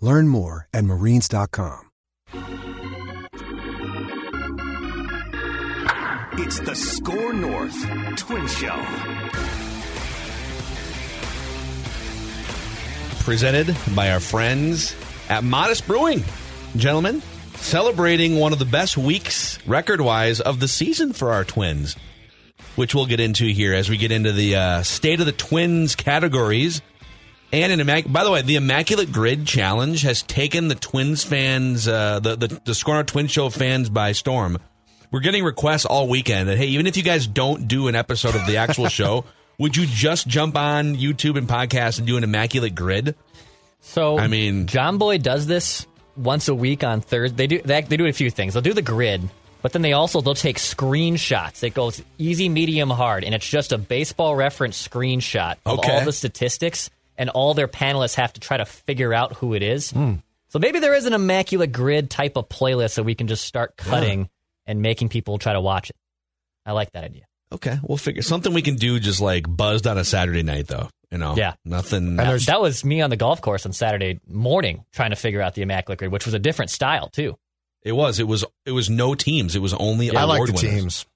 Learn more at marines.com. It's the Score North Twin Show. Presented by our friends at Modest Brewing. Gentlemen, celebrating one of the best weeks, record wise, of the season for our Twins, which we'll get into here as we get into the uh, State of the Twins categories. And an immac- by the way, the Immaculate Grid Challenge has taken the Twins fans, uh, the, the the Twin Show fans by storm. We're getting requests all weekend that hey, even if you guys don't do an episode of the actual show, would you just jump on YouTube and podcast and do an Immaculate Grid? So I mean- John Boy does this once a week on Thursday. They do they, they do a few things. They'll do the grid, but then they also they'll take screenshots. It goes easy, medium, hard, and it's just a baseball reference screenshot of Okay. all the statistics, and all their panelists have to try to figure out who it is. Hmm. So maybe there is an immaculate grid type of playlist that we can just start cutting and making people try to watch it. I like that idea. Okay, we'll figure something we can do just like buzzed on a Saturday night though. You know, Yeah. nothing. That, that was me on the golf course on Saturday morning trying to figure out the immaculate grid, which was a different style too. It was. It was. It was no teams. It was only I award like the winners. teams.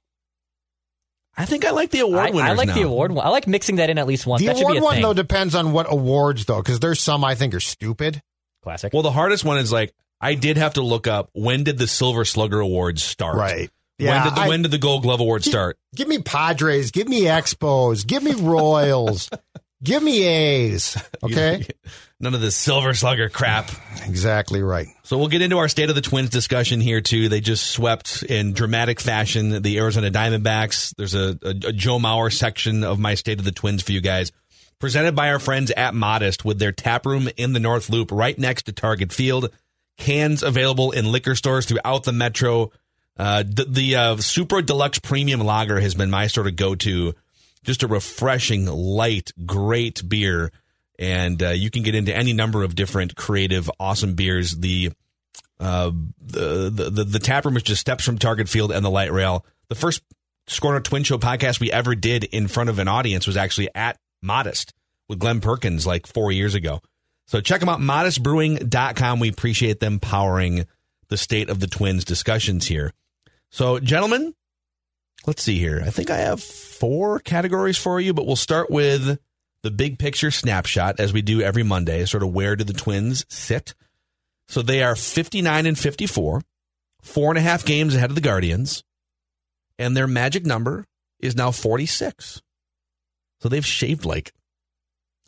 I think I like the award I, winners. I like now. the award one. I like mixing that in at least once. The that should be award a one thing. though depends on what awards though, because there's some I think are stupid. Classic. Well, the hardest one is like I did have to look up when did the Silver Slugger Awards start? Right. Yeah, when did the I- when did the Gold Glove Award start? Give me Padres, give me Expos, give me Royals, give me A's. Okay, None of this Silver Slugger crap. exactly right. So we'll get into our state of the Twins discussion here too. They just swept in dramatic fashion the Arizona Diamondbacks. There's a, a, a Joe Mauer section of my state of the Twins for you guys, presented by our friends at Modest with their tap room in the North Loop, right next to Target Field. Cans available in liquor stores throughout the metro. Uh, the the uh, Super Deluxe Premium Lager has been my sort of go to. Just a refreshing, light, great beer and uh, you can get into any number of different creative, awesome beers. The uh, the, the the the tap room is just steps from Target Field and the light rail. The first Score North Twin Show podcast we ever did in front of an audience was actually at Modest with Glen Perkins like four years ago. So check them out, modestbrewing.com. We appreciate them powering the state of the Twins discussions here. So, gentlemen, let's see here. I think I have four categories for you, but we'll start with the big picture snapshot as we do every Monday, sort of where do the Twins sit? So they are 59 and 54, four and a half games ahead of the Guardians, and their magic number is now 46. So they've shaved like,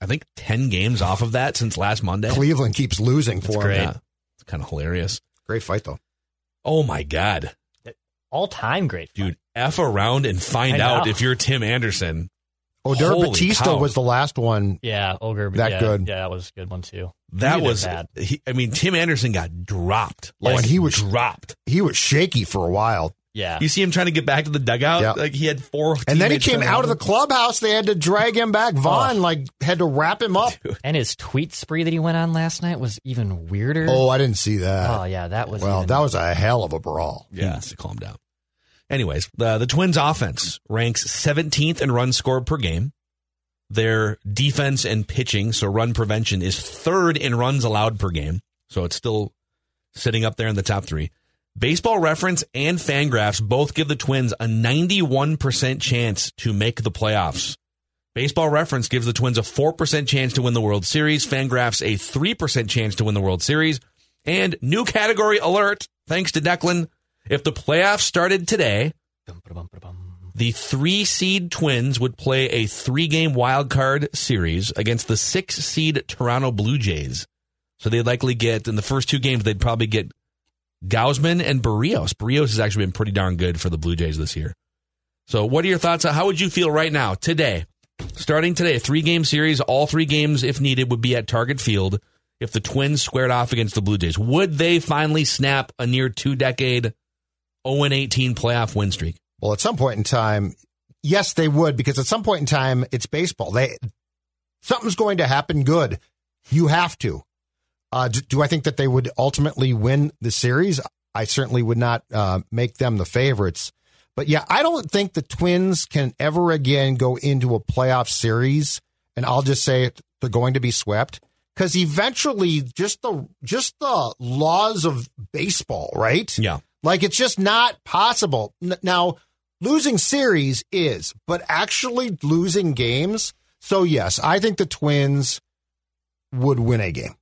I think, 10 games off of that since last Monday. Cleveland keeps losing That's for great. them. It's kind of hilarious. Great fight though. Oh my God. All time great. Dude, F around and find out if you're Tim Anderson. Oh, Odor Holy Bautista cow. was the last one. Yeah, oh, ogre. That yeah, good. Yeah, that was a good one too. That Neither was, bad. he, I mean, Tim Anderson got dropped. Oh, and he was- dropped. He was shaky for a while, Yeah. You see him trying to get back to the dugout? Yeah. Like he had four. and then he came out of the clubhouse. They had to drag him back. Oh. Vaughn like had to wrap him up. and his tweet spree that he went on last night was even weirder. Oh, I didn't see that. Oh, yeah, that was well, even- that was a hell of a brawl. Yeah, needs to calm down. Anyways, the the Twins' offense ranks 17th in runs scored per game. Their defense and pitching, so run prevention, is third in runs allowed per game. So it's still sitting up there in the top three. Baseball Reference and Fangraphs both give the Twins a 91% chance to make the playoffs. Baseball Reference gives the Twins a 4% chance to win the World Series. Fangraphs a 3% chance to win the World Series. And new category alert, thanks to Declan. If the playoffs started today, the three seed Twins would play a three game wild card series against the six seed Toronto Blue Jays. So they'd likely get, in the first two games, they'd probably get Gausman and Berrios. Berrios has actually been pretty darn good for the Blue Jays this year. So, what are your thoughts? On, How would you feel right now, today, starting today, three game series, all three games, if needed, would be at Target Field if the Twins squared off against the Blue Jays? Would they finally snap a near two decade 0 18 playoff win streak? Well, at some point in time, yes, they would, because at some point in time, it's baseball. They something's going to happen good. You have to. Uh, do, do, I think that they would ultimately win the series? I certainly would not uh, make them the favorites. But yeah, I don't think the Twins can ever again go into a playoff series, and I'll just say it, they're going to be swept because eventually, just the just the laws of baseball, right? Yeah, like it's just not possible now. Losing series is, but actually losing games. So yes, I think the Twins would win a game.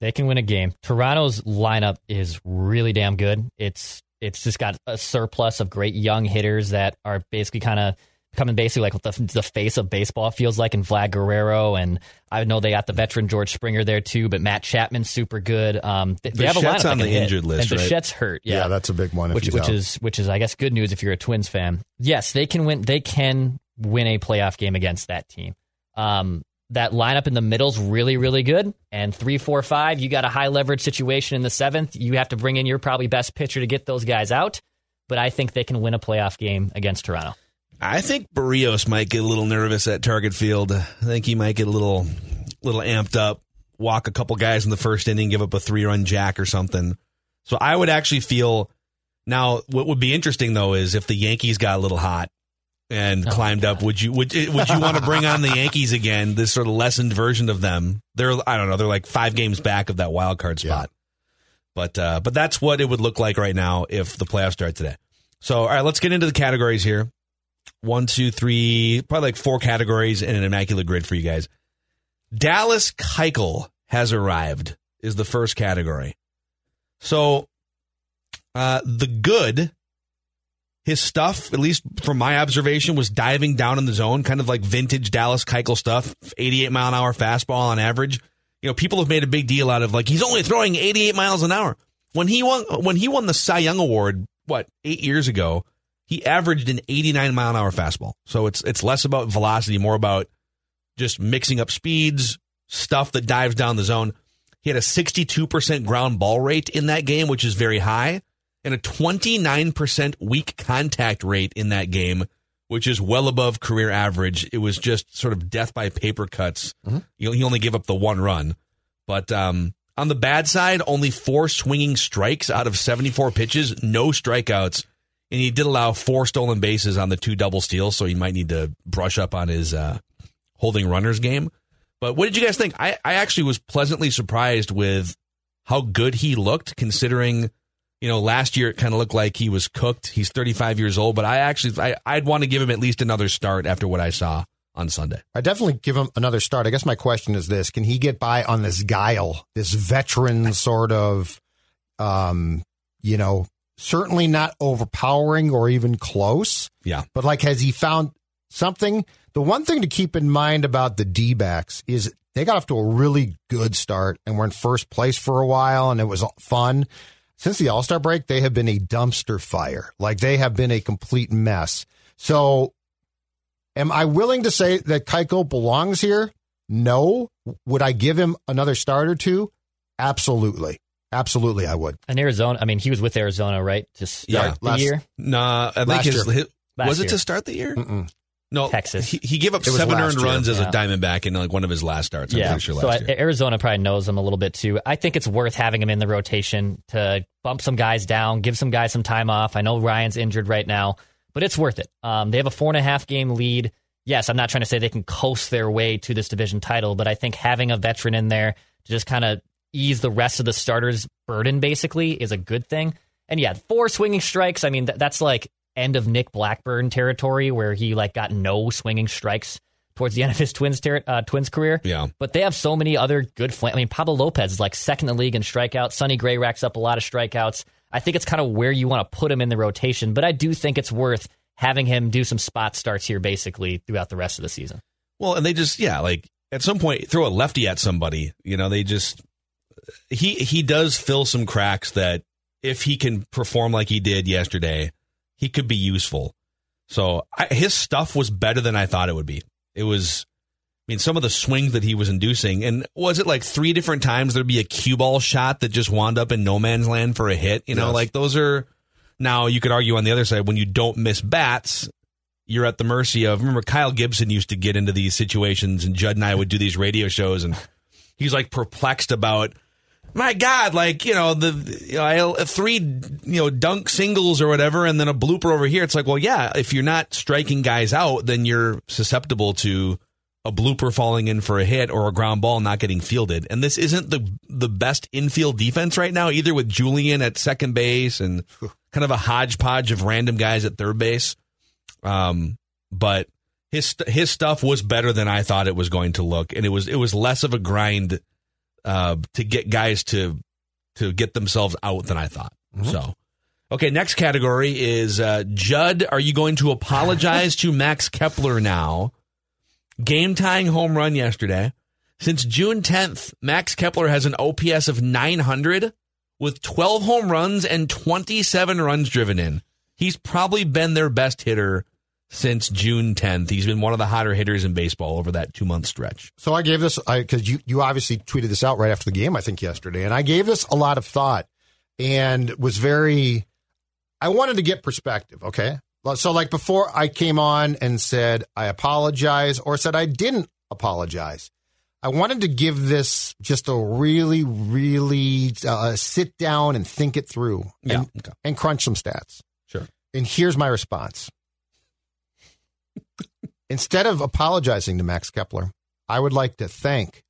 They can win a game. Toronto's lineup is really damn good. It's it's just got a surplus of great young hitters that are basically kind of coming basically like what the, the face of baseball feels like in Vlad Guerrero. And I know they got the veteran George Springer there too, but Matt Chapman's super good. Um, they, they have a lineup on the injured list, and right? Bichette's hurt. Yeah. yeah, that's a big one. which which is which is I guess good news if you're a Twins fan. Yes, they can win. They can win a playoff game against that team. Um, that lineup in the middle is really, really good. And three, four, five, you got a high leverage situation in the seventh. You have to bring in your probably best pitcher to get those guys out. But I think they can win a playoff game against Toronto. I think Berrios might get a little nervous at Target Field. I think he might get a little, little amped up, walk a couple guys in the first inning, give up a three run jack or something. So I would actually feel. Now, what would be interesting though is if the Yankees got a little hot and oh, climbed up. Would you would would you want to bring on the Yankees again? This sort of lessened version of them. They're I don't know. They're like five games back of that wild card spot. Yeah. But uh, but that's what it would look like right now if the playoffs start today. So all right, let's get into the categories here. One, two, three, probably like four categories and an immaculate grid for you guys. Dallas Keuchel has arrived is the first category. So uh, the good his stuff, at least from my observation, was diving down in the zone, kind of like vintage Dallas Keuchel stuff, 88 mile an hour fastball on average. You know, people have made a big deal out of like he's only throwing 88 miles an hour. When he won, when he won the Cy Young Award, what eight years ago, he averaged an 89 mile an hour fastball. So it's it's less about velocity, more about just mixing up speeds, stuff that dives down the zone. He had a 62% ground ball rate in that game, which is very high and a 29% weak contact rate in that game, which is well above career average. It was just sort of death by paper cuts. Mm-hmm. He only gave up the one run. But um, on the bad side, only four swinging strikes out of 74 pitches, no strikeouts. And he did allow four stolen bases on the two double steals, so he might need to brush up on his uh, holding runners game. But what did you guys think? I, I actually was pleasantly surprised with how good he looked, considering – you know, last year it kind of looked like he was cooked. He's 35 years old, but I actually I, I'd want to give him at least another start after what I saw on Sunday. I definitely give him another start. I guess my question is this: Can he get by on this guile, this veteran sort of, um, you know, certainly not overpowering or even close. Yeah, but like, has he found something? The one thing to keep in mind about the D backs is they got off to a really good start and were in first place for a while, and it was fun since the All Star break, they have been a dumpster fire. Like they have been a complete mess. So, am I willing to say that Keuchel belongs here? No. Would I give him another start or two? Absolutely. Absolutely, I would. In Arizona, I mean, he was with Arizona, right, to start yeah, the last, year? Nah, I think his, his was it to start the year? Mm-mm. No, Texas. He, he gave up seven earned year. runs as yeah. a Diamondback in like one of his last starts. I'm yeah. Sure so I, Arizona probably knows him a little bit too. I think it's worth having him in the rotation to bump some guys down, give some guys some time off. I know Ryan's injured right now, but it's worth it. Um, they have a four and a half game lead. Yes, I'm not trying to say they can coast their way to this division title, but I think having a veteran in there to just kind of ease the rest of the starters' burden basically is a good thing. And yeah, four swinging strikes. I mean, th- that's like end of Nick Blackburn territory where he like got no swinging strikes towards the end of his Twins ter- uh, Twins career. Yeah. But they have so many other good. Fl- I mean, Pablo Lopez is like second in the league in strikeouts. Sonny Gray racks up a lot of strikeouts. I think it's kind of where you want to put him in the rotation, but I do think it's worth having him do some spot starts here basically throughout the rest of the season. Well, and they just yeah, like at some point throw a lefty at somebody. You know, they just he he does fill some cracks that if he can perform like he did yesterday, he could be useful. So I, his stuff was better than I thought it would be. It was, I mean, some of the swings that he was inducing, and was it like three different times there'd be a cue ball shot that just wound up in no man's land for a hit? You know, Yes. like those are. Now you could argue on the other side when you don't miss bats, you're at the mercy of. Remember, Kyle Gibson used to get into these situations, and Judd and I would do these radio shows, and he's like perplexed about. My God, like you know the you know, three you know dunk singles or whatever, and then a blooper over here. It's like, well, yeah, if you're not striking guys out, then you're susceptible to a blooper falling in for a hit or a ground ball not getting fielded. And this isn't the the best infield defense right now, either with Julian at second base and kind of a hodgepodge of random guys at third base. Um, but his his stuff was better than I thought it was going to look, and it was it was less of a grind uh, to get guys to to get themselves out than I thought. So, okay, next category is uh, Judd. Are you going to apologize to Max Kepler now? Game tying home run yesterday. Since June 10th, Max Kepler has an OPS of 900 with 12 home runs and 27 runs driven in. He's probably been their best hitter since June 10th. He's been one of the hotter hitters in baseball over that two month stretch. So I gave this because you you obviously tweeted this out right after the game, I think yesterday, and I gave this a lot of thought and was very. I wanted to get perspective. Okay, so like before I came on and said I apologize or said I didn't apologize. I wanted to give this just a really, really uh, sit down and think it through and, Yeah, okay. and crunch some stats. Sure. And here's my response. Instead of apologizing to Max Kepler, I would like to thank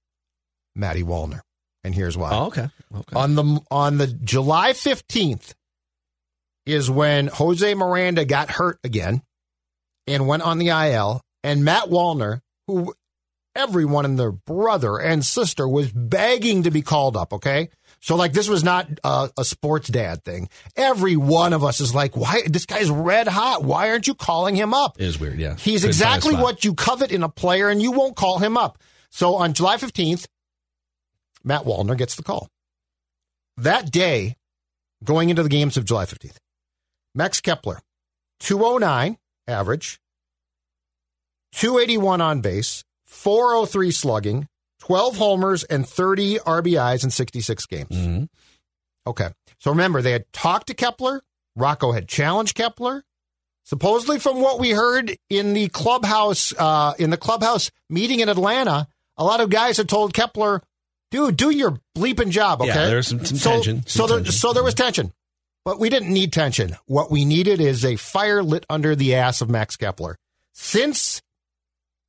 Matty Wallner. And here's why. Oh, okay. Okay. On the on the July 15th is when Jose Miranda got hurt again and went on the IL and Matt Wallner, who everyone and their brother and sister was begging to be called up, okay? So like this was not a, a sports dad thing. Every one of us is like, why this guy's red hot. Why aren't you calling him up? It is weird, yeah. He's Couldn't exactly what you covet in a player, and you won't call him up. So on July 15th, Matt Wallner gets the call. That day, going into the games of July 15th, Max Kepler, 209 average, 281 on base, 403 slugging, 12 homers, and 30 RBIs in 66 games. Mhm. Okay. So remember, they had talked to Kepler. Rocco had challenged Kepler. Supposedly, from what we heard in the clubhouse, uh, in the clubhouse meeting in Atlanta, a lot of guys had told Kepler, "Dude, do your bleeping job." Okay, Yeah, there's some- some so, tension, So some there, tension. so there was tension, but we didn't need tension. What we needed is a fire lit under the ass of Max Kepler. Since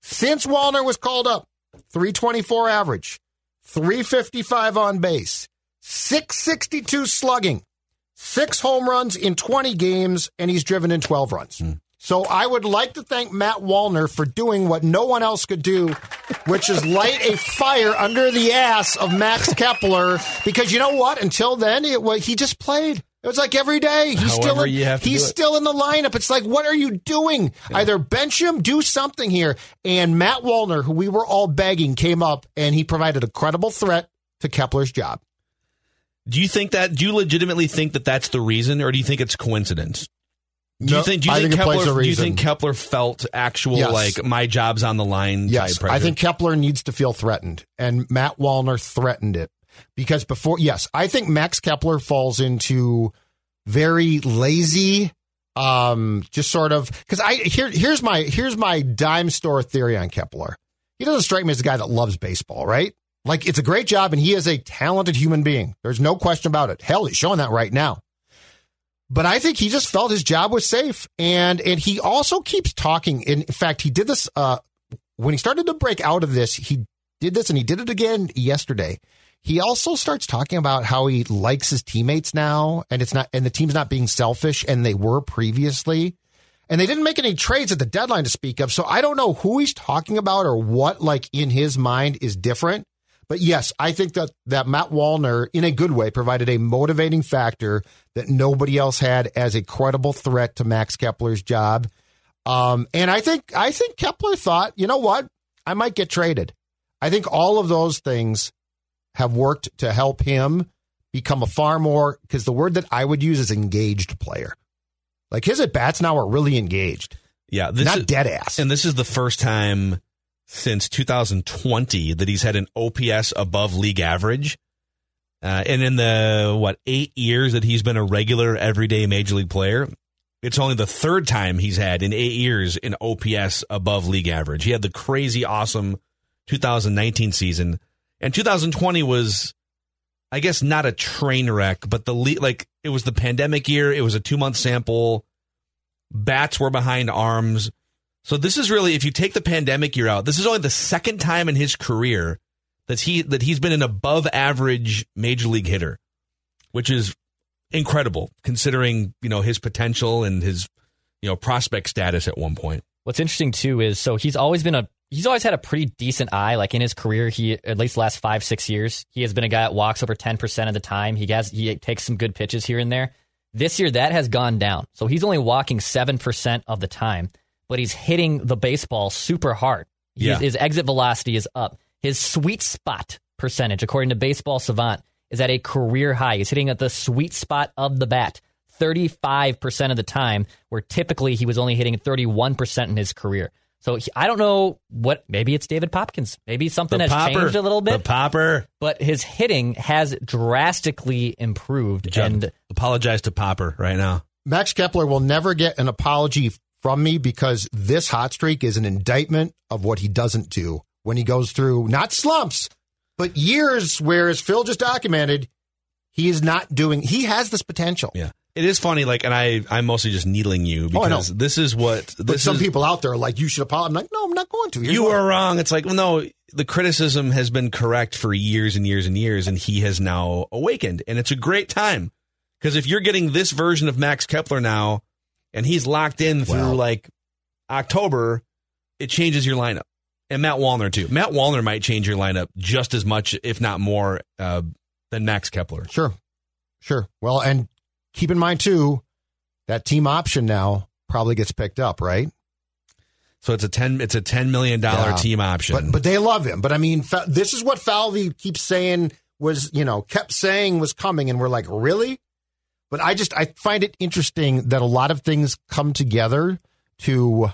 since Wallner was called up, 324 average, 355 on base, 662 slugging, six home runs in 20 games, and he's driven in 12 runs. Hmm. So I would like to thank Matt Wallner for doing what no one else could do, which is light a fire under the ass of Max Kepler. Because you know what? Until then, it was he just played. It was like every day. He's still in, you have to he's still in the lineup. It's like, what are you doing? Either bench him, do something here. And Matt Wallner, who we were all begging, came up and he provided a credible threat to Kepler's job. Do you think that? Do you legitimately think that that's the reason, or do you think it's coincidence? Do No, you think? Do you think, think Kepler? Do you think Kepler felt actual Yes. like my job's on the line Yes? I think Kepler needs to feel threatened, and Matt Wallner threatened it because before. Yes, I think Max Kepler falls into very lazy, um, just sort of because I here here's my here's my dime store theory on Kepler. He doesn't strike me as a guy that loves baseball, right? Like it's a great job, and he is a talented human being. There's no question about it. Hell, he's showing that right now. But I think he just felt his job was safe, and and he also keeps talking. In fact, he did this uh, when he started to break out of this. He did this, and he did it again yesterday. He also starts talking about how he likes his teammates now, and it's not, and the team's not being selfish, and they were previously. And they didn't make any trades at the deadline to speak of. So I don't know who he's talking about or what, like, in his mind is different. But yes, I think that, that Matt Wallner, in a good way, provided a motivating factor that nobody else had as a credible threat to Max Kepler's job. Um, and I think I think Kepler thought, you know what, I might get traded. I think all of those things have worked to help him become a far more because the word that I would use is engaged player. Like his at bats now are really engaged. Yeah, this not is, dead ass. And this is the first time since 2020 that he's had an OPS above league average. Uh, and in the what eight years that he's been a regular everyday major league player, it's only the third time he's had in eight years an OPS above league average. He had the crazy awesome 2019 season, and 2020 was, I guess, not a train wreck, but the le- like it was the pandemic year. It was a two month sample. Bats were behind arms. So this is really, if you take the pandemic year out, this is only the second time in his career that he that he's been an above average major league hitter, which is incredible considering you know his potential and his you know prospect status at one point. What's interesting too is so he's always been a he's always had a pretty decent eye. Like in his career, he at least the last five six years, he has been a guy that walks over ten percent of the time. He has he takes some good pitches here and there. This year, that has gone down. So he's only walking seven percent of the time, but he's hitting the baseball super hard. He's, Yeah. His exit velocity is up. His sweet spot percentage, according to Baseball Savant, is at a career high. He's hitting at the sweet spot of the bat. 35% of the time, where typically he was only hitting 31% in his career. So he- I don't know what, maybe it's David Popkins. Maybe something has changed a little bit. The bit, popper. but his hitting has drastically improved. Judd, And apologize to Popper right now. Max Kepler will never get an apology from me because this hot streak is an indictment of what he doesn't do when he goes through not slumps, but years where, as Phil just documented, he is not doing. He has this potential. Yeah. It is funny, like, and I, I'm mostly just needling you Oh, because this is what But some is, people out there are like, you should apologize. I'm like, no, I'm not going to. Here's you were wrong. It's like, well, no, the criticism has been correct for years and years and years, and he has now awakened, and it's a great time because if you're getting this version of Max Kepler now, and he's locked in through like October, it changes your lineup, and Matt Wallner too. Matt Wallner might change your lineup just as much, if not more, uh, than Max Kepler. Sure. Sure. Well, and keep in mind, too, that team option now probably gets picked up, right? So it's a ten, it's a ten million dollar Yeah. team option. But but they love him. But I mean, this is what Falvey keeps saying was, you know, kept saying was coming, and we're like, really? But I just I find it interesting that a lot of things come together to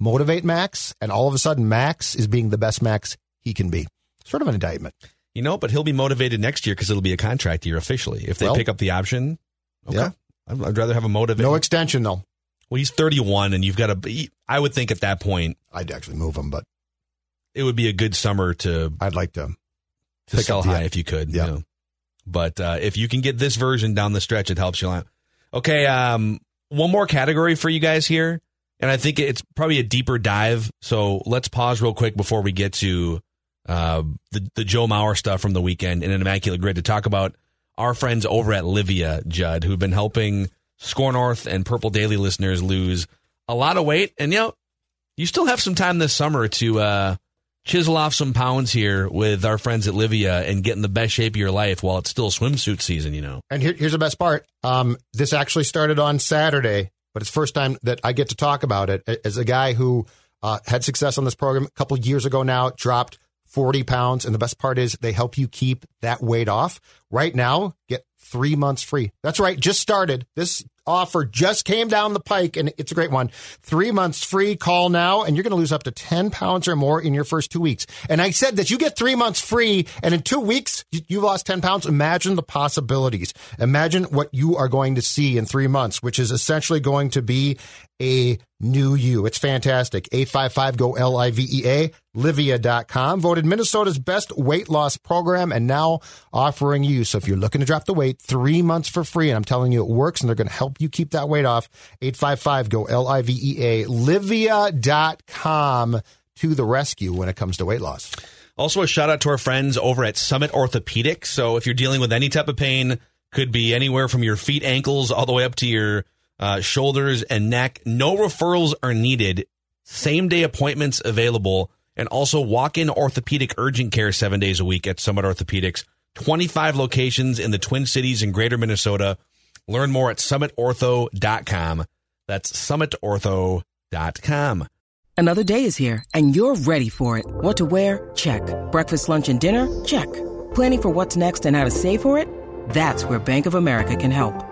motivate Max, and all of a sudden, Max is being the best Max he can be. Sort of an indictment. You know, but he'll be motivated next year because it'll be a contract year officially. If they Well, pick up the option, okay. yeah. I'd, I'd rather have a motivated. No extension though. well, he's 31, and you've got to. be. I would think at that point I'd actually move him, but it would be a good summer to I'd like to. to Pick sell high if you could. Yeah. you know. But uh, if you can get this version down the stretch, it helps you out. Okay, um, one more category for you guys here, and I think it's probably a deeper dive. So let's pause real quick before we get to uh, the the Joe Mauer stuff from the weekend in an immaculate grid to talk about our friends over at Livea Judd, who've been helping Score North and Purple Daily listeners lose a lot of weight, and you know you still have some time this summer to uh, chisel off some pounds here with our friends at Livea and get in the best shape of your life while it's still swimsuit season. You know, And here, here's the best part. Um, this actually started on Saturday, but it's first time that I get to talk about it as a guy who uh, had success on this program a couple years ago now, dropped 40 pounds. And the best part is they help you keep that weight off. Right now, get three months free. That's right. Just started. This offer just came down the pike and it's a great one. Three months free. Call now and you're going to lose up to 10 pounds or more in your first two weeks. And I said that you get three months free and in two weeks, you, lost 10 pounds. Imagine the possibilities. Imagine what you are going to see in three months, which is essentially going to be a new you. It's fantastic. 855 go L I V E A, Livea.com, voted Minnesota's best weight loss program and now offering you. So if you're looking to drop the weight, three months for free. And I'm telling you, it works and they're going to help you keep that weight off. 855 go L I V E A, Livea.com to the rescue when it comes to weight loss. Also, a shout out to our friends over at Summit Orthopedics. So, if you're dealing with any type of pain, could be anywhere from your feet, ankles, all the way up to your uh, shoulders, and neck. No referrals are needed. Same day appointments available, and also walk in orthopedic urgent care seven days a week at Summit Orthopedics. 25 locations in the Twin Cities and greater Minnesota. Learn more at summitortho.com. That's summitortho.com. Another day is here, and you're ready for it. What to wear? Check. Breakfast, lunch, and dinner? Check. Planning for what's next and how to save for it? That's where Bank of America can help.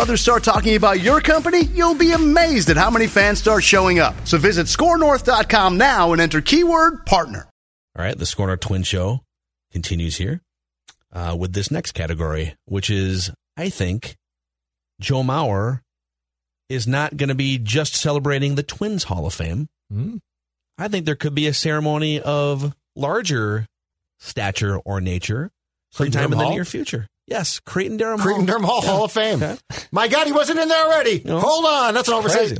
others start talking about your company, you'll be amazed at how many fans start showing up. So visit scorenorth.com now and enter keyword partner. All right, the Score North Twin Show continues here uh, with this next category, which is, I think, Joe Mauer is not going to be just celebrating the Twins Hall of Fame. Mm. I think there could be a ceremony of larger stature or nature sometime in the near future. Yes, Creighton Durham Cretin Hall. Derham Hall, Hall of Fame. Okay. My God, he wasn't in there already. No. Hold on, that's an oversight.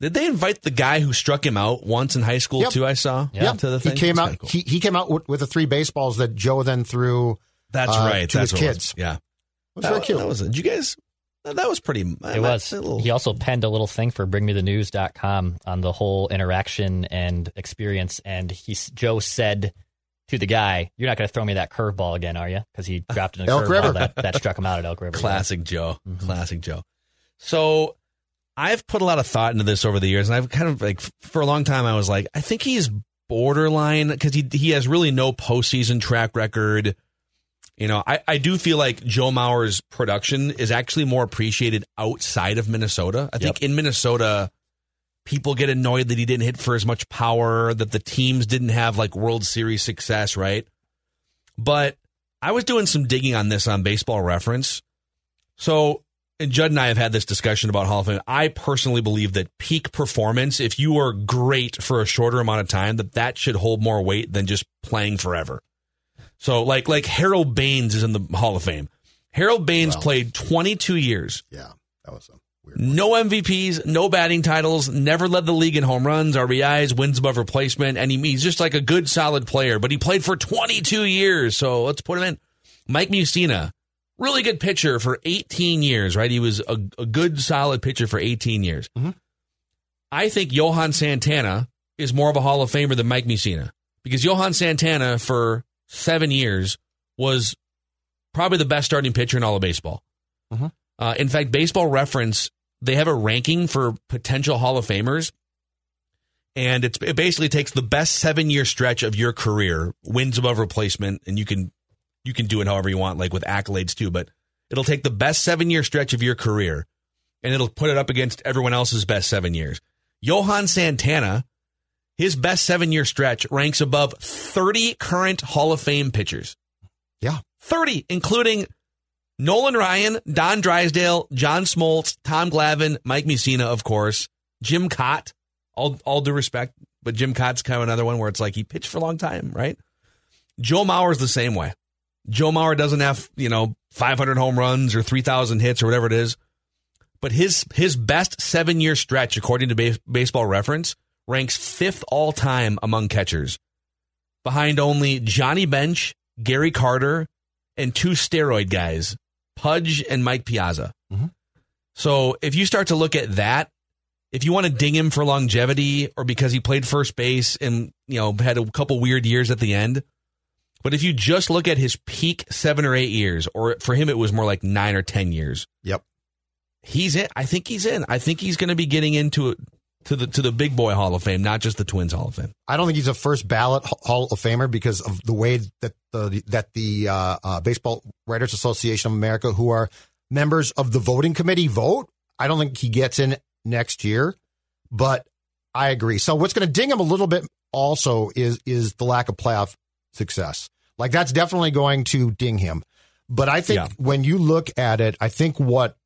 Did they invite the guy who struck him out once in high school Yep. too? I saw. Yep. To the he came That's out. cool. He, he came out with, with the three baseballs that Joe then threw. That's uh, right. to That's his what was. kids. Yeah. It was that, very cute. That was. Did you guys? That that was pretty. It was. He also penned a little thing for bringmethenews.com on the whole interaction and experience. And he, Joe said to the guy, You're not going to throw me that curveball again, are you? Because he dropped in River. curveball that, that struck him out at Elk River. Classic Joe. Mm-hmm. Classic Joe. So I've put a lot of thought into this over the years, and I've kind of like for a long time I was like, I think he's borderline because he he has really no postseason track record. You know, I, I do feel like Joe Mauer's production is actually more appreciated outside of Minnesota. I think in Minnesota, people get annoyed that he didn't hit for as much power, that the teams didn't have like World Series success, right? But I was doing some digging on this on baseball reference. So, and Judd and I have had this discussion about Hall of Fame. I personally believe that peak performance, if you are great for a shorter amount of time, that that should hold more weight than just playing forever. So, like like Harold Baines is in the Hall of Fame. Harold Baines played 22 years. Yeah, that was weird. No MVPs, no batting titles, never led the league in home runs, RBIs, wins above replacement, and he, he's just like a good, solid player. But he played for 22 years, so let's put him in. Mike Mussina, really good pitcher for 18 years, right? He was a, a good, solid pitcher for 18 years. I think Johan Santana is more of a Hall of Famer than Mike Mussina because Johan Santana for seven years was probably the best starting pitcher in all of baseball. Uh, in fact, Baseball Reference they have a ranking for potential Hall of Famers, and it's, it basically takes the best seven year stretch of your career, wins above replacement, and you can you can do it however you want, like with accolades too. But it'll take the best seven year stretch of your career, and it'll put it up against everyone else's best seven years. Johan Santana, his best seven year stretch ranks above thirty current Hall of Fame pitchers. Yeah. 30, including Nolan Ryan, Don Drysdale, John Smoltz, Tom Glavine, Mike Mussina, of course, Jim Kaat. All, all due respect, but Jim Kaat's kind of another one where it's like he pitched for a long time, right? Joe Mauer's the same way. Joe Mauer doesn't have, you know, 500 home runs or 3,000 hits or whatever it is, but his his best seven year stretch, according to base, Baseball Reference, ranks fifth all time among catchers, behind only Johnny Bench, Gary Carter, and two steroid guys, Pudge and Mike Piazza. Mm-hmm. So if you start to look at that, if you want to ding him for longevity or because he played first base and you know had a couple weird years at the end, but if you just look at his peak seven or eight years, or for him it was more like nine or ten years, Yep. he's in. I think he's in. I think he's going to be getting into it to the to the big boy Hall of Fame, not just the Twins Hall of Fame. I don't think he's a first ballot Hall of Famer because of the way that the that the uh, uh, Baseball Writers Association of America, who are members of the voting committee, vote. I don't think he gets in next year, but I agree. So what's going to ding him a little bit also is is the lack of playoff success. Like that's definitely going to ding him. But I think Yeah. when you look at it, I think what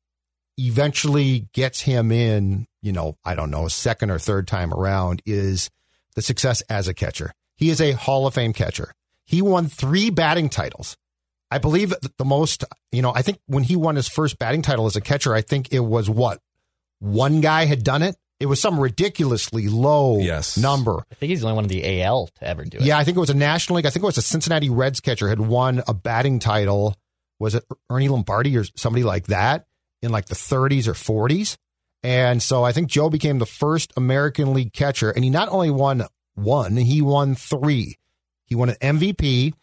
eventually gets him in, you know, I don't know, second or third time around is the success as a catcher. He is a Hall of Fame catcher. He won three batting titles. I believe the most, you know, I think when he won his first batting title as a catcher, I think it was what? One guy had done it. It was some ridiculously low Yes. number. I think he's the only one in the AL to ever do it. Yeah, I think it was a National League. I think it was a Cincinnati Reds catcher had won a batting title. Was it Ernie Lombardi or somebody like that in like the 30s or 40s? And so I think Joe became the first American League catcher, and he not only won one, he won three. He won an MVP.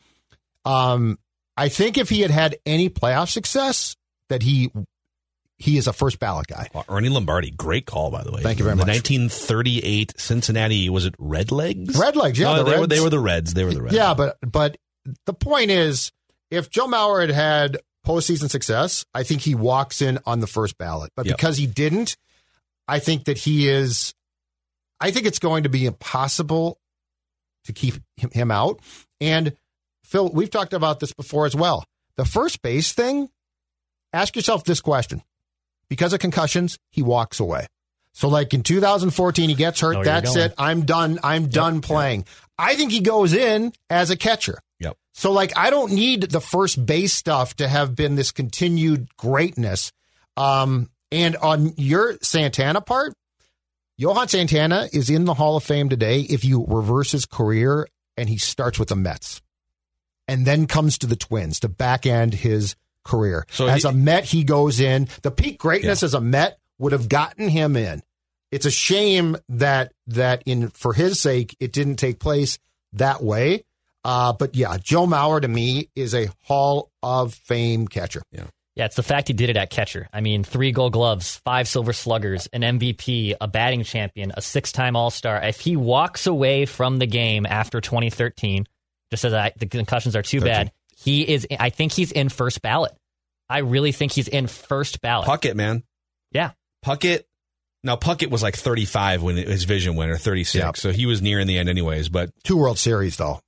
Um, I think if he had had any playoff success, that he he is a first ballot guy. Well, Ernie Lombardi, great call by the way. Thank you very the much. 1938 Cincinnati was it Red Legs? Red Legs, yeah, No, the they were they were the Reds. They were the Reds. Yeah, but but the point is, if Joe Mauer had had postseason success, I think he walks in on the first ballot. But Yep. because he didn't, I think that he is. I think it's going to be impossible to keep him, out. And Phil, we've talked about this before as well. The first base thing. Ask yourself this question: Because of concussions, he walks away. So, like in 2014, he gets hurt. Where That's it. I'm done. I'm done playing. I think he goes in as a catcher. Yep. So, like, I don't need the first base stuff to have been this continued greatness. Um, and on your Santana part, Johan Santana is in the Hall of Fame today if you reverse his career and he starts with the Mets and then comes to the Twins to back end his career. So as he- a Met, he goes in. The peak greatness as a Met would have gotten him in. It's a shame that that in for his sake it didn't take place that way. Uh, but yeah, Joe Mauer to me is a Hall of Fame catcher. Yeah, Yeah, it's the fact he did it at catcher. I mean, three gold gloves, five silver sluggers, an MVP, a batting champion, a six time All Star. If he walks away from the game after 2013, just as I, the concussions are too bad, he is, I think he's in first ballot. I really think he's in first ballot. Puckett, man. Yeah. Puckett. Now Puckett was like 35 when his vision went, or 36, Yep. so he was near in the end, anyways. But Two World Series though.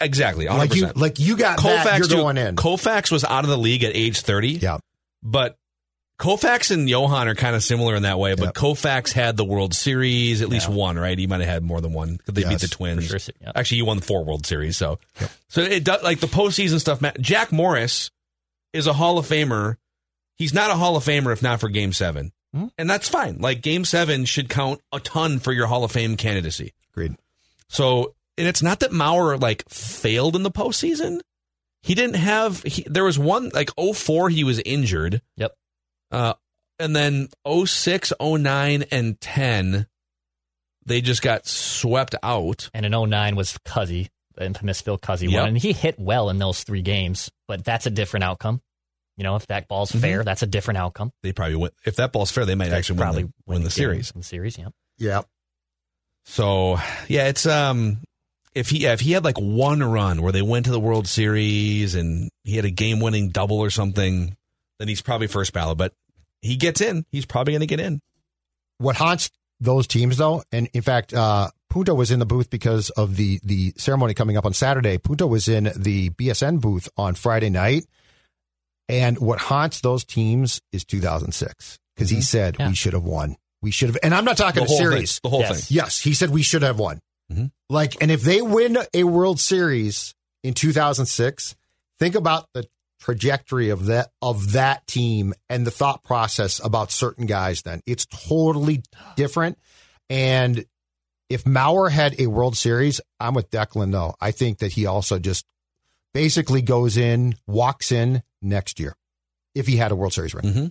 Exactly, 100%. Like you, like you got that, you're too- going in. Koufax was out of the league at age 30. Yeah. But Koufax and Johan are kind of similar in that way, but Yep. Koufax had the World Series, at least one, right? He might have had more than one because they Yes, beat the Twins. sure. Yeah. Actually, he won the four World Series, so so it does like the postseason stuff. Matt, Jack Morris is a Hall of Famer. He's not a Hall of Famer if not for Game 7 Hmm. and that's fine. Like Game Seven should count a ton for your Hall of Fame candidacy. Agreed. So, and it's not that Mauer like failed in the postseason. He didn't have. He, there was one like 04, he was injured. Yep. Uh, and then 06, 09, and 10, they just got swept out. And in 09 was Cuzzi, the infamous Phil Cuzzi Yep. one. And he hit well in those three games, but that's a different outcome. You know, if that ball's fair, that's a different outcome. They probably win. If that ball's fair, they might actually Probably win the, win the game, series. win The series, yeah. Yeah. So yeah, it's um, if he if he had like one run where they went to the World Series and he had a game winning double or something, then he's probably first ballot. But he gets in, he's probably going to get in. what haunts those teams though and in fact uh punto was in the booth because of the the ceremony coming up on saturday punto was in the bsn booth on friday night and what haunts those teams is 2006 because he said Yeah. we should have won we should have and i'm not talking The a series thing. The whole Yes. thing. yes he said we should have won Mhm. like and if they win a world series in 2006 think about the trajectory of that of that team and the thought process about certain guys then it's totally different and if Mauer had a World Series, I'm with Declan though. I think that he also just basically goes in, walks in next year if he had a World Series ring. Mm-hmm.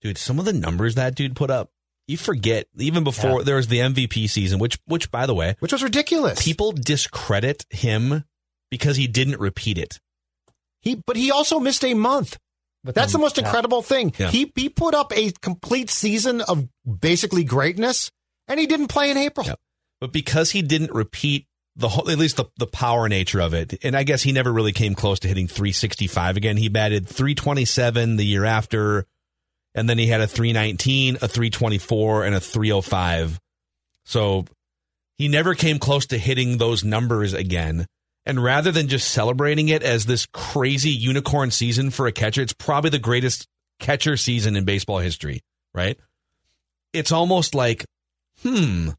Dude, some of the numbers that dude put up, you forget. Even before Yeah. there was the MVP season, which which by the way, Which was ridiculous. people discredit him because he didn't repeat it. he but he also missed a month. But That's the then- most yeah. incredible thing. Yeah. He he put up a complete season of basically greatness and he didn't play in April. Yep. But because he didn't repeat the whole, at least the, the power nature of it, and I guess he never really came close to hitting 365 again. He batted 327 the year after, and then he had a 319, a 324, and a 305. So he never came close to hitting those numbers again. And rather than just celebrating it as this crazy unicorn season for a catcher, it's probably the greatest catcher season in baseball history, right? It's almost like, hmm,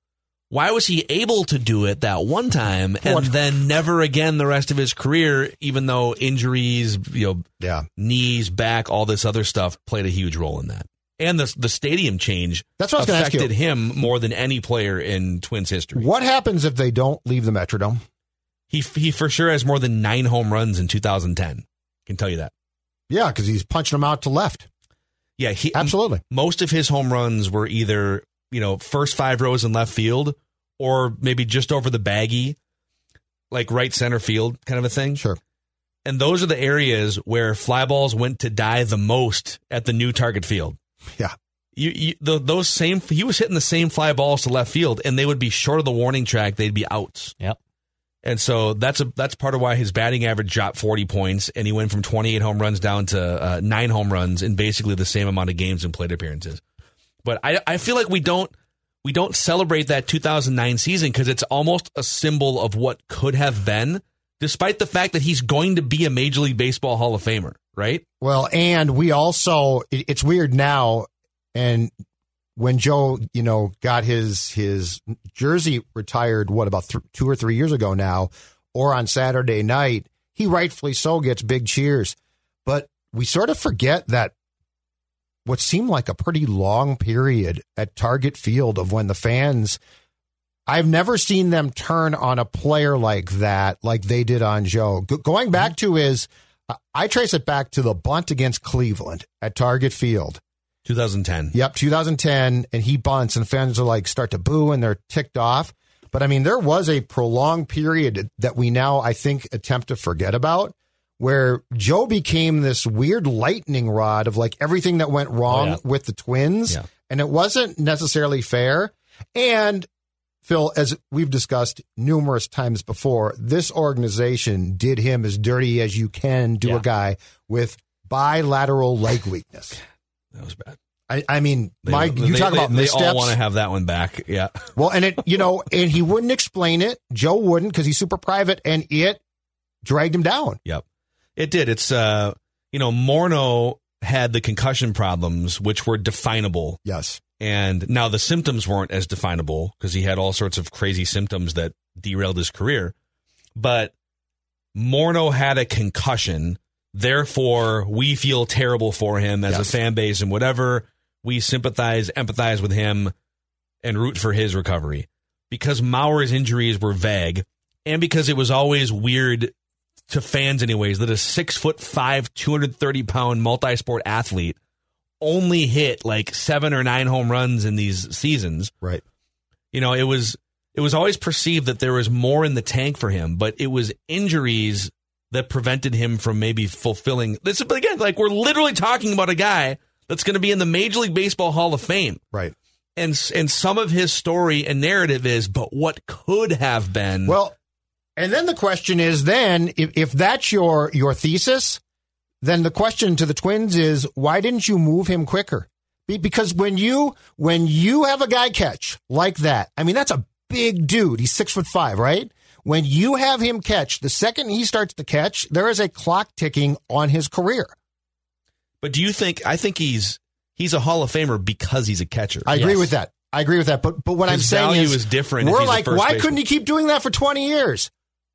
why was he able to do it that one time and What? then never again the rest of his career, even though injuries, you know, Yeah. knees, back, all this other stuff played a huge role in that. And the the stadium change That's what I was gonna ask you. affected him more than any player in Twins history. What happens if they don't leave the Metrodome? He he for sure has more than nine home runs in 2010. Can tell you that. Yeah, because he's punching them out to left. Yeah, he Absolutely. most of his home runs were either you know first five rows in left field or maybe just over the baggy, like right center field kind of a thing. Sure. And those are the areas where fly balls went to die the most at the new target field. Yeah. You, you the, those same he was hitting the same fly balls to left field, and they would be short of the warning track. They'd be outs. Yep. And so that's a that's part of why his batting average dropped 40 points, and he went from 28 home runs down to uh, nine home runs in basically the same amount of games and plate appearances. But I I feel like we don't we don't celebrate that 2009 season because it's almost a symbol of what could have been, despite the fact that he's going to be a Major League Baseball Hall of Famer, right? Well, and we also it, it's weird now, and when Joe, you know, got his his jersey retired, what about th- two or three years ago now, or on Saturday night, he rightfully so gets big cheers, but we sort of forget that what seemed like a pretty long period at Target Field of when the fans. I've never seen them turn on a player like that, like they did on Joe. Go going back to his, I trace it back to the bunt against Cleveland at Target Field. 2010. Yep, 2010, and he bunts, and fans are like start to boo and they're ticked off. But I mean, there was a prolonged period that we now, I think, attempt to forget about, where Joe became this weird lightning rod of like everything that went oh, wrong Oh, yeah. with the Twins, Yeah. and it wasn't necessarily fair. And Phil, as we've discussed numerous times before, this organization did him as dirty as you can do Yeah. a guy with bilateral leg weakness. That was bad. I, I mean, They- Mike, you they- talk they- about they missteps. all want to have that one back. Yeah. well, and it, you know, and he wouldn't explain it. Joe wouldn't because he's super private, and it dragged him down. Yep. It did. It's uh you know, Morneau had the concussion problems which were definable Yes. and now the symptoms weren't as definable because he had all sorts of crazy symptoms that derailed his career. But Morneau had a concussion, therefore we feel terrible for him as Yes. a fan base and whatever. We sympathize, empathize with him and root for his recovery. Because Mauer's injuries were vague and because it was always weird to fans anyways that a six foot five, 230 pound multi sport athlete only hit like seven or nine home runs in these seasons. Right. You know, it was it was always perceived that there was more in the tank for him, but it was injuries that prevented him from maybe fulfilling this. But again, like we're literally talking about a guy that's going to be in the Major League Baseball Hall of Fame, Right. and and some of his story and narrative is, but what could have been? Well, and then the question is, then if, if that's your your thesis, then the question to the Twins is, why didn't you move him quicker? Because when you when you have a guy catch like that, I mean that's a big dude. He's six foot five, right? When you have him catch, the second he starts to catch, there is a clock ticking on his career. but do you think? I think he's he's a Hall of Famer because he's a catcher. I agree Yes. with that. I agree with that. But but what I'm saying value is, is different We're like, why baseman. couldn't he keep doing that for 20 years?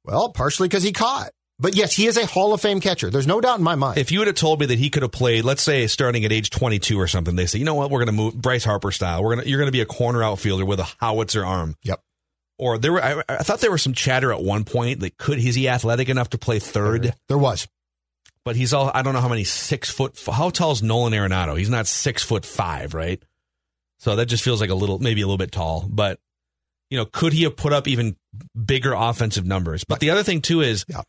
Well, partially because he caught. But yes, he is a Hall of Fame catcher. There's no doubt in my mind. If you would have told me that he could have played, let's say starting at age 22 or something, they say, you know what, we're going to move Bryce Harper style. We're going to you're going to be a corner outfielder with a howitzer arm. Yep. Or there were, I, I thought there was some chatter at one point that could is he athletic enough to play third? There was. But he's all I don't know how many six foot. How tall is Nolan Arenado? He's not six foot five, right? So that just feels like a little, maybe a little bit tall. But you know, could he have put up even bigger offensive numbers? But the other thing too is, Yeah.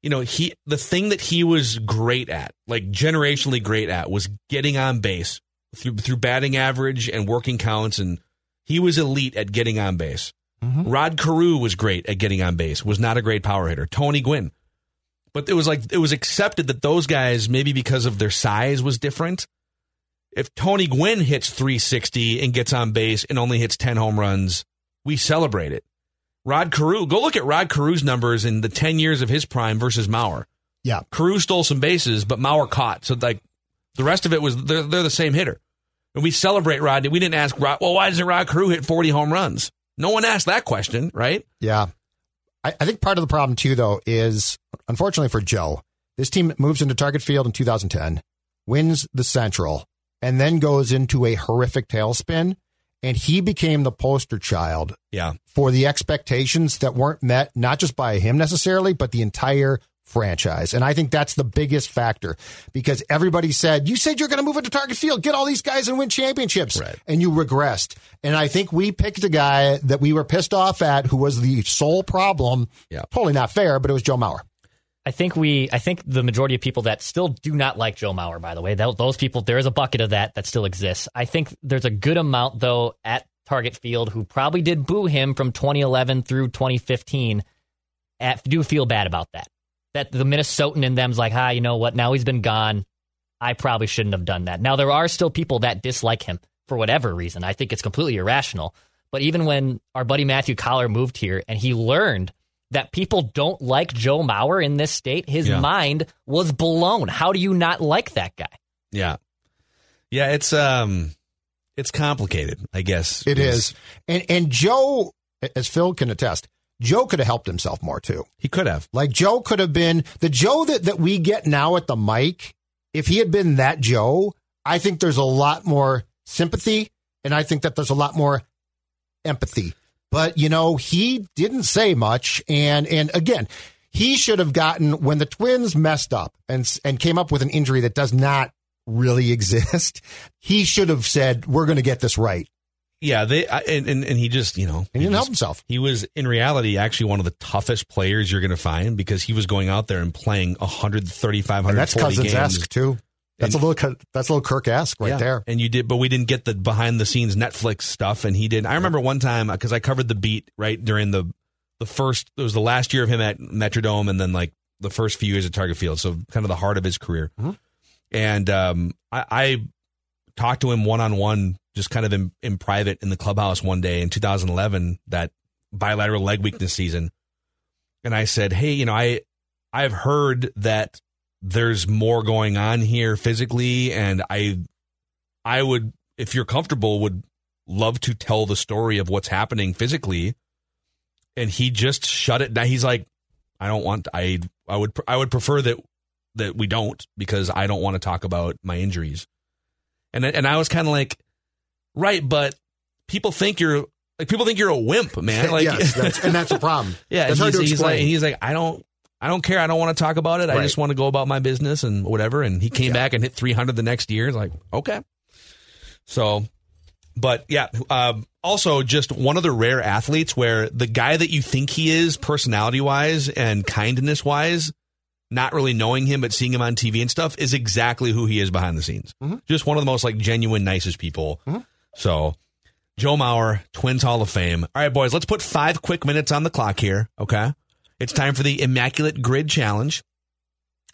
you know, he the thing that he was great at, like generationally great at, was getting on base through through batting average and working counts, and he was elite at getting on base. Mm-hmm. Rod Carew was great at getting on base. Was not a great power hitter. Tony Gwynn, but it was like it was accepted that those guys maybe because of their size was different. If Tony Gwynn hits 360 and gets on base and only hits 10 home runs, we celebrate it. Rod Carew, go look at Rod Carew's numbers in the 10 years of his prime versus Mauer. Yeah. Carew stole some bases, but Mauer caught. So, like, the rest of it was they're, they're the same hitter. And we celebrate Rod. We didn't ask Rod, well, why doesn't Rod Carew hit 40 home runs? No one asked that question, right? Yeah. I, I think part of the problem, too, though, is unfortunately for Joe, this team moves into Target Field in 2010, wins the Central, and then goes into a horrific tailspin. And he became the poster child Yeah. for the expectations that weren't met, not just by him necessarily, but the entire franchise. And I think that's the biggest factor because everybody said, You said you're going to move into Target Field, get all these guys and win championships. Right. And you regressed. And I think we picked a guy that we were pissed off at who was the sole problem. Yeah. Totally not fair, but it was Joe Mauer. I think we, I think the majority of people that still do not like Joe Mauer, by the way, those people, there is a bucket of that that still exists. I think there's a good amount, though, at Target Field who probably did boo him from 2011 through 2015. At, do feel bad about that. That the Minnesotan in them's like, ah, you know what? Now he's been gone. I probably shouldn't have done that. Now there are still people that dislike him for whatever reason. I think it's completely irrational. But even when our buddy Matthew Coller moved here and he learned that people don't like Joe Mauer in this state, his Yeah. mind was blown. How do you not like that guy? Yeah. Yeah, it's um it's complicated, I guess. It is. And and Joe, as Phil can attest, Joe could have helped himself more too. He could have. Like Joe could have been the Joe that, that we get now at the mic. If he had been that Joe, I think there's a lot more sympathy and I think that there's a lot more empathy. But you know, he didn't say much and and again, he should have gotten when the twins messed up and and came up with an injury that does not really exist. He should have said, "We're going to get this right." Yeah, they I- and, and and he just, you know, And he didn't just- help himself. He was in reality actually one of the toughest players you're going to find because he was going out there and playing 135 And that's 140 Cousins games. esque too. That's And- a little that's a little Kirk esque right Yeah. there. And you did, but we didn't get the behind the scenes Netflix stuff. And he did. I remember one time because I covered the beat right during the the first. It was the last year of him at Metrodome, and then like the first few years at Target Field. So kind of the heart of his career. And um, I, I talked to him one on one, just kind of in, in private in the clubhouse one day in 2011, that bilateral leg weakness season. And I said, "Hey, you know, I I've heard that there's more going on here physically, and I I would, if you're comfortable, would love to tell the story of what's happening physically." And he just shut it down. He's like, "I don't want. I I would I would prefer that that we don't because I don't want to talk about my injuries." And and I was kind of like, "Right, but people think you're." Like people think you're a wimp, man. Like, yes, that's, and that's a problem. yeah, that's hard he's, to he's like, explain. he's like, I don't, I don't care. I don't want to talk about it. I just want to go about my business and whatever. And he came Yeah. back and hit 300 the next year. It's like, okay. So, but yeah, um, also just one of the rare athletes where the guy that you think he is, personality wise and kindness wise, not really knowing him but seeing him on TV and stuff, is exactly who he is behind the scenes. Mm-hmm. Just one of the most like genuine, nicest people. So. Joe Mauer, Twins Hall of Fame. All right, boys, let's put five quick minutes on the clock here. Okay. It's time for the Immaculate Grid Challenge.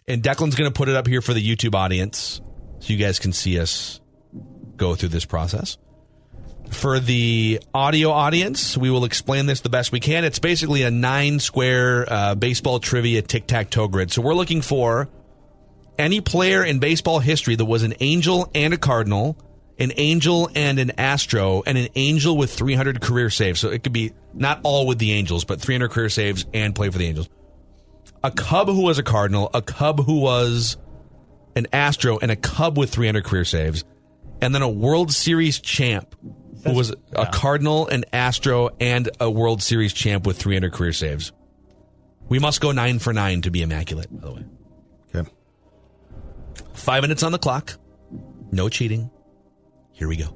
And Declan's going to put it up here for the YouTube audience so you guys can see us go through this process. For the audio audience, we will explain this the best we can. It's basically a nine square uh, baseball trivia tic tac toe grid. So we're looking for any player in baseball history that was an angel and a cardinal, an angel and an astro, and an angel with 300 career saves. So it could be not all with the angels, but 300 career saves and play for the angels. A cub who was a cardinal, a cub who was an astro, and a cub with 300 career saves, and then a World Series champ who was a cardinal, an astro, and a World Series champ with 300 career saves. We must go nine for nine to be immaculate, by the way. Okay. Five minutes on the clock. No cheating. Here we go.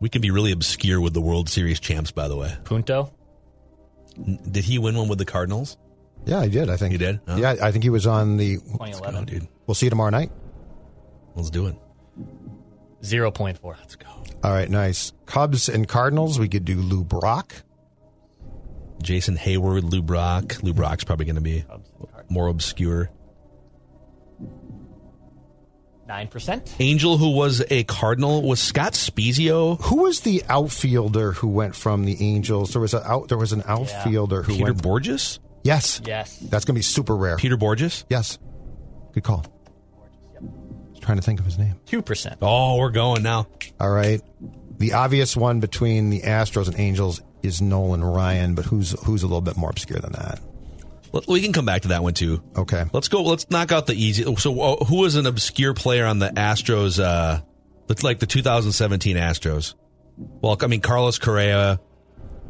We can be really obscure with the World Series champs, by the way. Punto. N- Did he win one with the Cardinals? Yeah, I did. I think He did? Oh. Yeah, I think he was on the. 2011. Oh, dude. We'll see you tomorrow night. Let's do it. 0.4. Let's go. All right, nice. Cubs and Cardinals. We could do Lou Brock. Jason Heyward, Lou Brock. Lou Brock's probably going to be more obscure. Nine percent. Angel who was a Cardinal was Scott Spiezio. Who was the outfielder who went from the Angels? There was a out. There was an outfielder who Peter went. Borges. yes. Yes. That's going to be super rare. Peter Bourjos. Yes. Good call. Trying to think of his name. Two percent. Oh, we're going now. All right. The obvious one between the Astros and Angels is Nolan Ryan, but who's who's a little bit more obscure than that? Let- We can come back to that one too. Okay. Let's go. Let's knock out the easy. So, uh, who was an obscure player on the Astros? Uh, that's like the 2017 Astros. Well, I mean, Carlos Correa,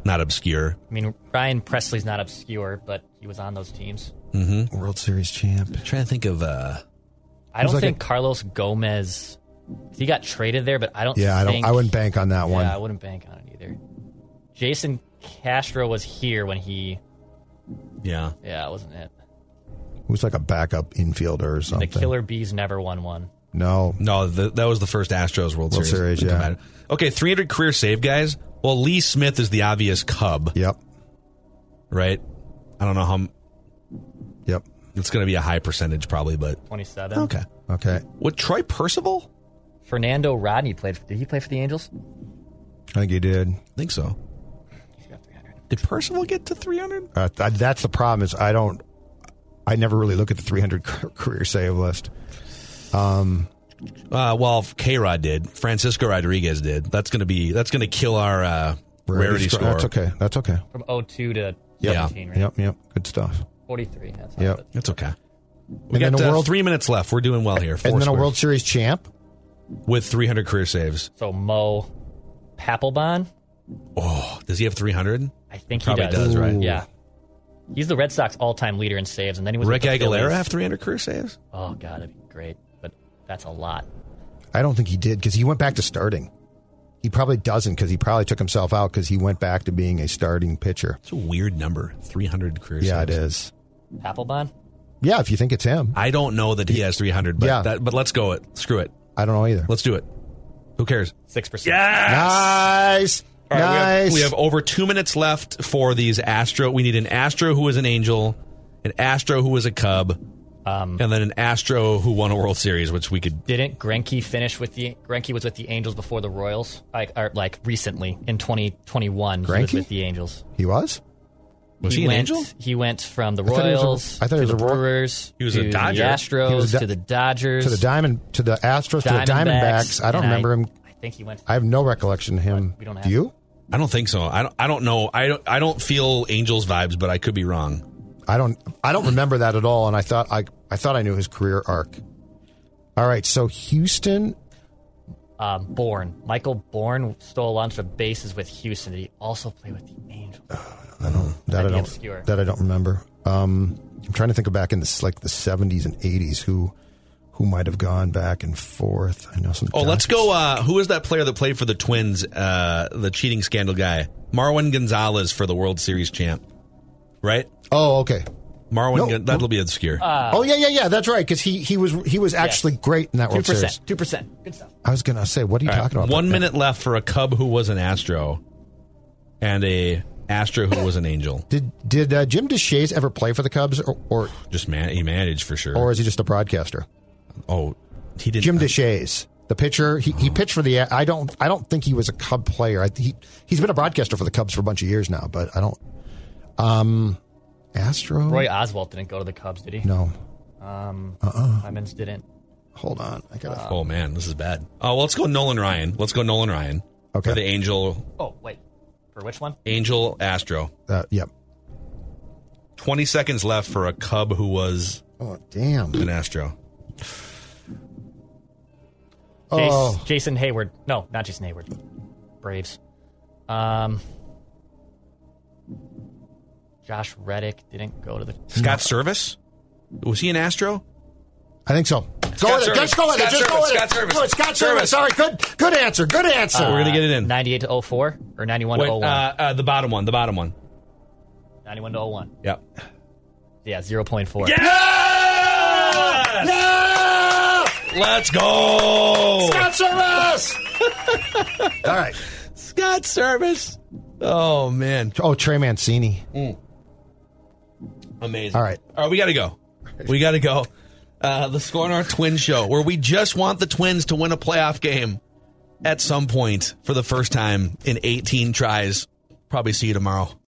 not obscure. I mean, Ryan Pressly's not obscure, but he was on those teams. World Series champ. trying to think of. Uh, I don't like think a- Carlos Gomez. He got traded there, but I don't. Yeah, I don't. I wouldn't bank on that one. Yeah, I wouldn't bank on it either. Jason Castro was here when he. Yeah, Yeah, it wasn't it. It was like a backup infielder or something. The? Killer Bees never won one. No. no, the, that was the first Astros World, World Series. Series, yeah. Okay, 300 career save guys. Well, Lee Smith is the obvious Cub, Yep. right? I don't know how. m- Yep. It's going to be a high percentage, probably, but Twenty-seven. okay. Okay. What Troy Percival? Fernando Rodney played. Did he play for the Angels? I think he did. I think so. He's got 300. Did Percival get to 300? Uh, th- that's the problem. Is I don't. I never really look at the 300 career save list. Um. Uh, well, K Rod did. Francisco Rodriguez did. That's gonna be that's gonna kill our uh, rarity score. That's okay. That's okay. From 02 to Yeah. 17, right? Yep. Yep. Good stuff. 43. That's Yep. yep. That's okay. We And got then a uh, world- three minutes left. We're doing well here. Four and then a. World Series champ. with 300 career saves. So Mo Papelbon, Oh, does he have 300? I think he does. does, right? Yeah. He's the Red Sox all-time leader in saves, and then he was Rick with the Aguilera Phillies. have 300 career saves? Oh god, that'd be great, but that's a lot. I don't think he did because he went back to starting. He probably doesn't because he probably took himself out because he went back to being a starting pitcher. It's a weird number. 300 career saves. Yeah, saves. it is. Papelbon, Yeah, if you think it's him, I don't know that he has 300, but Yeah. that, but let's go it. Screw it. I don't know either. Let's do it. Who cares? six percent. Nice, All right, we have- We have, over two minutes left for these Astro. We need an Astro who was an Angel, an Astro who was a Cub, Um, and then an Astro who won a World Series, which we could. didn't Greinke finish with the Greinke was with the Angels before the Royals? Like, or like recently in 2021, he was with the Angels. he was. Was he, an went, Angel? He went from the I thought he was a- Royals I thought he was the a Brewers, He was a to Dodger. the Astros, He was a Do- to the Dodgers, To the diamond, to the Astros, to the Diamondbacks. I don't and remember him. I think he went. I have no recollection of him. We don't have Do you? I don't think so. I don't. I don't know. I don't. I don't feel Angels vibes, but I could be wrong. I don't. I don't remember that at all. And I thought I. I thought I knew his career arc. All right, so Houston. um, Bourn. Michael Bourn stole a bunch of bases with Houston. Did he also play with the Angels? I don't. That I don't. obscure. That I don't remember. Um, I'm trying to think of back in the like the 70s and 80s who who might have gone back and forth. I know some. Oh, let's go. Uh, who is that player that played for the Twins? Uh, the cheating scandal guy, Marwin Gonzalez for the World Series champ, right? Oh, okay. Marwin, No. Gon- that'll be obscure. oh yeah, yeah, yeah. That's right. Because he he was he was actually great in that Two World Series. Two percent. Good stuff. I was gonna say, what are you All right, talking about? One That- minute left for a Cub who was an Astro, and a Astro who was an Angel. Did did uh, Jim Deshaies ever play for the Cubs, or or, Just man, he managed for sure. or is he just a broadcaster? Oh, he didn't. Jim Deshaies, the pitcher, he, he pitched for the. I don't I don't think he was a Cub player. I, he he's been a broadcaster for the Cubs for a bunch of years now, but I don't. Um, Astro. Roy Oswalt didn't go to the Cubs, did he? No, Um, uh-uh. Clemens didn't. hold on. I got. Oh man, this is bad. Oh, well, let's go Nolan Ryan. Let's go Nolan Ryan Okay. for the Angel. Oh wait, for which one? Angel Astro. Uh, yep. Twenty seconds left for a Cub who was Oh damn. an Astro. Jas- Oh. Jason Heyward. No, not Jason Heyward. Braves. Um, Josh Reddick didn't go to the. Scott Servais. Was he an Astro? I think so. Go Scott with it. Servais. Just go with it. Scott Just go Servais. with Scott it. Servais. Good. Scott Servais. Servais. Sorry. Good. Good answer. Good answer. We're gonna get it in. 98 to 04 or 91 Wait, to uh, 01. uh, the bottom one. The bottom one. 91 to 01. Yep. Yeah, 0.4. No! Let's go. Scott Servais. All right. Scott Servais. Oh man, Oh, Trey Mancini. amazing. All right. all right. We got to go. We got to go. Uh, the Score North Twin Show, where we just want the Twins to win a playoff game at some point for the first time in 18 tries. Probably see you tomorrow.